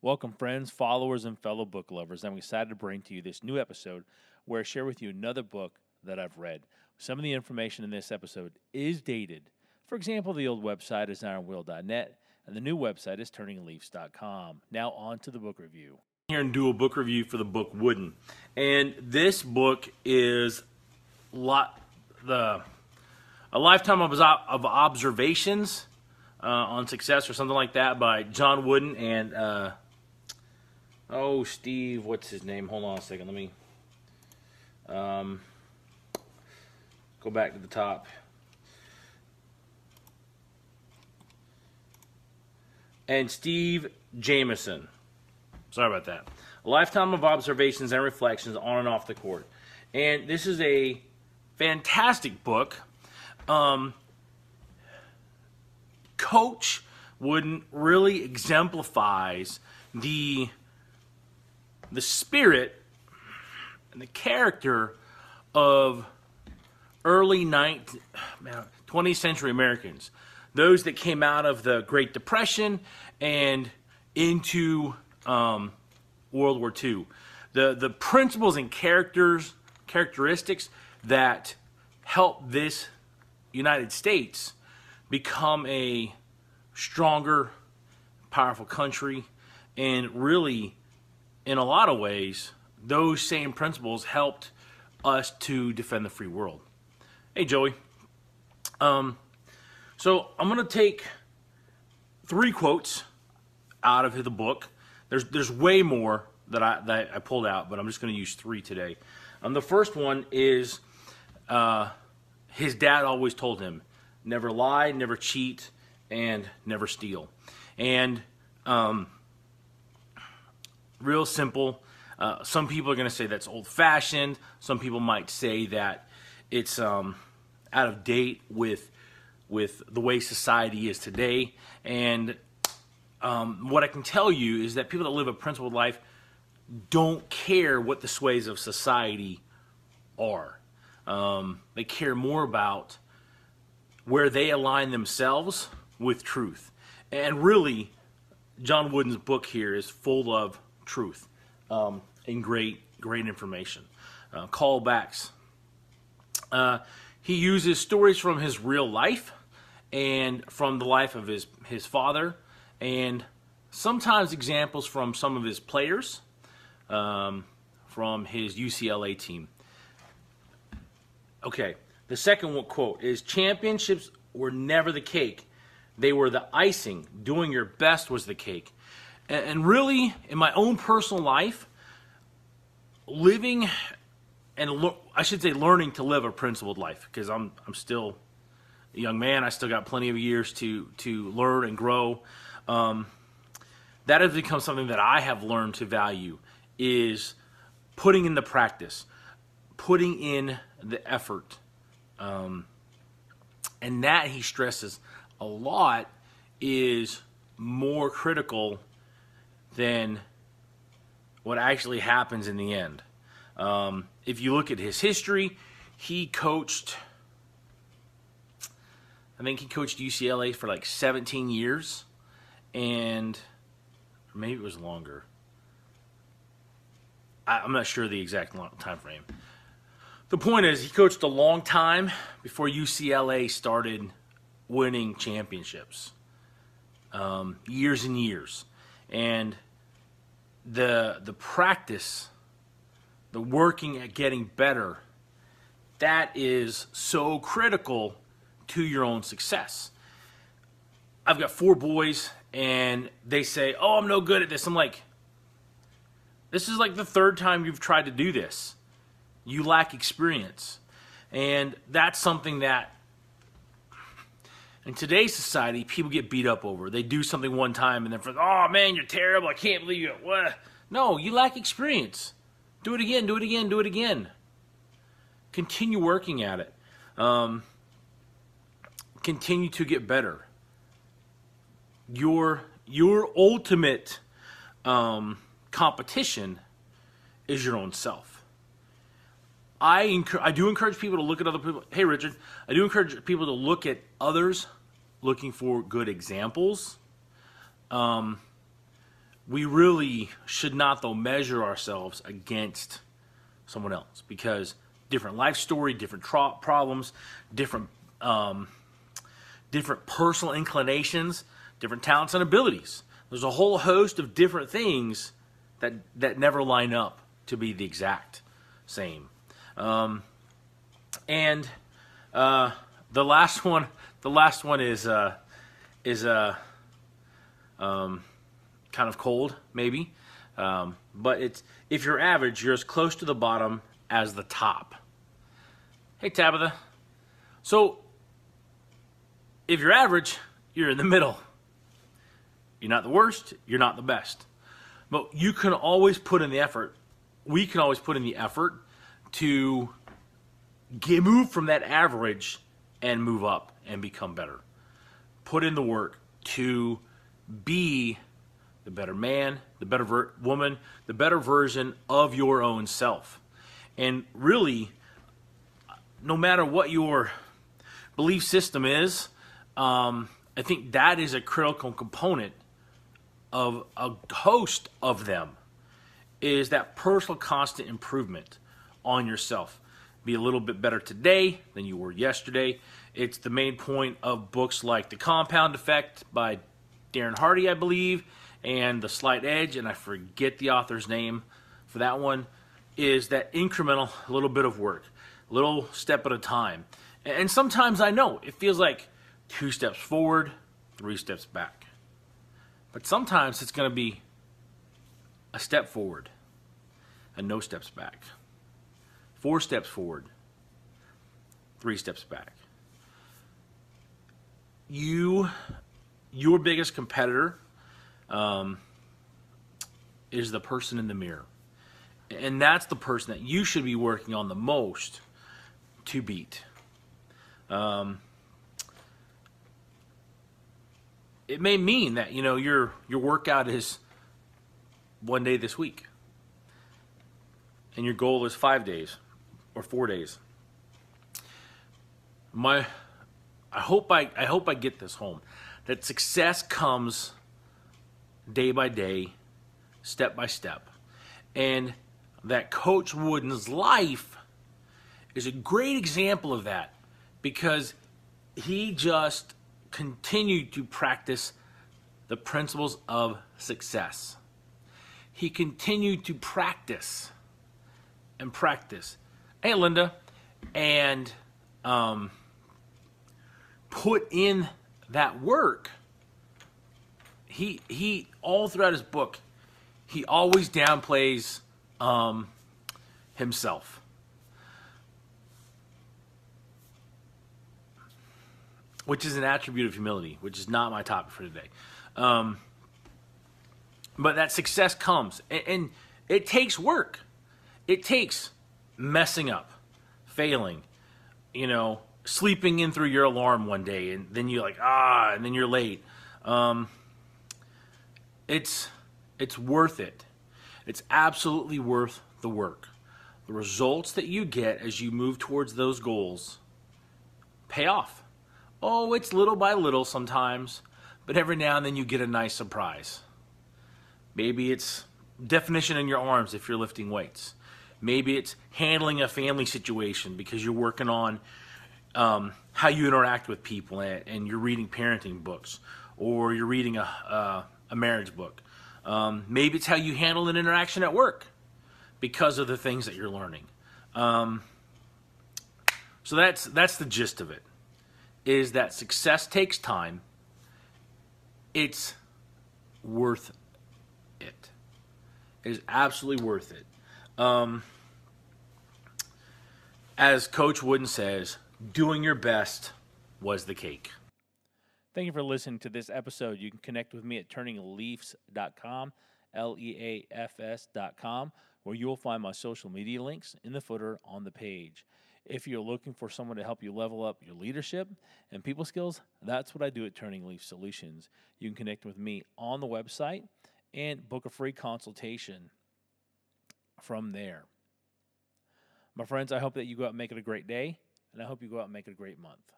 Welcome, friends, followers, and fellow book lovers. I'm excited to bring to you this new episode where I share with you another book that I've read. Some of the information in this episode is dated. For example, the old website is ironwill.net and the new website is turningleafs.com. Now, on to the book review. Here and do a book review for the book Wooden. And this book is lot the a lifetime of, of observations uh, on success or something like that by John Wooden and uh, oh Steve, what's his name? Hold on a second, let me um, go back to the top. And Steve Jamison. Sorry about that. A lifetime of observations and reflections on and off the court. And this is a fantastic book. Um, Coach Wooden really exemplifies the the spirit and the character of early 19th, 20th century Americans, those that came out of the Great Depression and into um, World War II. The the principles and characters characteristics that help this United States become a stronger, powerful country, and really, in a lot of ways, those same principles helped us to defend the free world. Hey, Joey. Um, so I'm going to take three quotes out of the book. There's there's way more that I that I pulled out, but I'm just going to use three today. Um, the first one is uh, his dad always told him, never lie, never cheat, and never steal. And um, real simple. Uh, some people are going to say that's old fashioned. Some people might say that it's um, out of date with with the way society is today. And um, what I can tell you is that people that live a principled life don't care what the sways of society are. Um, they care more about where they align themselves with truth. And really, John Wooden's book here is full of truth um, and great, great information. Uh, callbacks. Uh, he uses stories from his real life and from the life of his, his father, and sometimes examples from some of his players um, from his UCLA team. Okay, the second one quote is championships were never the cake. They were the icing. Doing your best was the cake. And, really, in my own personal life, living and I should say learning to live a principled life because I'm I'm still a young man. I still got plenty of years to to learn and grow. Um, that has become something that I have learned to value is putting in the practice, putting in the effort. Um, and that he stresses a lot is more critical than what actually happens in the end. Um, if you look at his history, he coached, I think he coached UCLA for like 17 years, and maybe it was longer. I, am not sure the exact time frame. The point is, he coached a long time before UCLA started winning championships, um, years and years, and the the practice, the working at getting better, that is so critical to your own success. I've got four boys, and they say, "Oh, I'm no good at this." I'm like, "This is like the third time you've tried to do this." You lack experience. And that's something that in today's society, people get beat up over. They do something one time and then for, oh man, you're terrible. I can't believe you. What? No, you lack experience. Do it again, do it again, do it again. Continue working at it. Um, continue to get better. Your your ultimate um, competition is your own self. I I do encourage people to look at other people. Hey, Richard, I do encourage people to look at others, looking for good examples. Um, we really should not, though, measure ourselves against someone else because different life story, different tro- problems, different um, different personal inclinations, different talents and abilities. There's a whole host of different things that that never line up to be the exact same. Um, and uh, the last one, the last one is uh, is uh, um, kind of cold, maybe. Um, but it's if you're average, you're as close to the bottom as the top. Hey Tabitha. So if you're average, you're in the middle. You're not the worst, you're not the best. But you can always put in the effort. We can always put in the effort to get move from that average and move up and become better. Put in the work to be the better man, the better ver- woman, the better version of your own self. And really, no matter what your belief system is, um, I think that is a critical component of a host of them is that personal constant improvement on yourself. Be a little bit better today than you were yesterday. It's the main point of books like The Compound Effect by Darren Hardy, I believe, and The Slight Edge, and I forget the author's name for that one, is that incremental little bit of work, little step at a time. And sometimes I know it feels like two steps forward, three steps back. But sometimes it's going to be a step forward and no steps back. Four steps forward, three steps back. You, your biggest competitor, um, is the person in the mirror. And that's the person that you should be working on the most to beat. Um, it may mean that you know your your workout is one day this week and your goal is 5 days or 4 days my I hope I I hope I get this home that success comes day by day step by step and that coach Wooden's life is a great example of that because he just continued to practice the principles of success. He continued to practice and practice. Hey, Linda, and um, put in that work. He he all throughout his book, he always downplays um, himself. which is an attribute of humility, which is not my topic for today. Um, but that success comes, and, and it takes work. It takes messing up, failing, you know, sleeping in through your alarm one day, and then you're like, ah, and then you're late. Um, it's it's worth it. It's absolutely worth the work. The results that you get as you move towards those goals pay off. Oh, it's little by little sometimes, but every now and then you get a nice surprise. Maybe it's definition in your arms if you're lifting weights. Maybe it's handling a family situation because you're working on um, how you interact with people and, and, you're reading parenting books or you're reading a, a, a marriage book. Um, maybe it's how you handle an interaction at work because of the things that you're learning. Um, so that's that's the gist of it is that success takes time. It's worth it. It is absolutely worth it. Um, as Coach Wooden says, doing your best was the cake. Thank you for listening to this episode. You can connect with me at turningleafs.com, L E A F S.com, where you will find my social media links in the footer on the page. If you're looking for someone to help you level up your leadership and people skills, that's what I do at Turning Leaf Solutions. You can connect with me on the website and book a free consultation from there. My friends, I hope that you go out and make it a great day, and I hope you go out and make it a great month.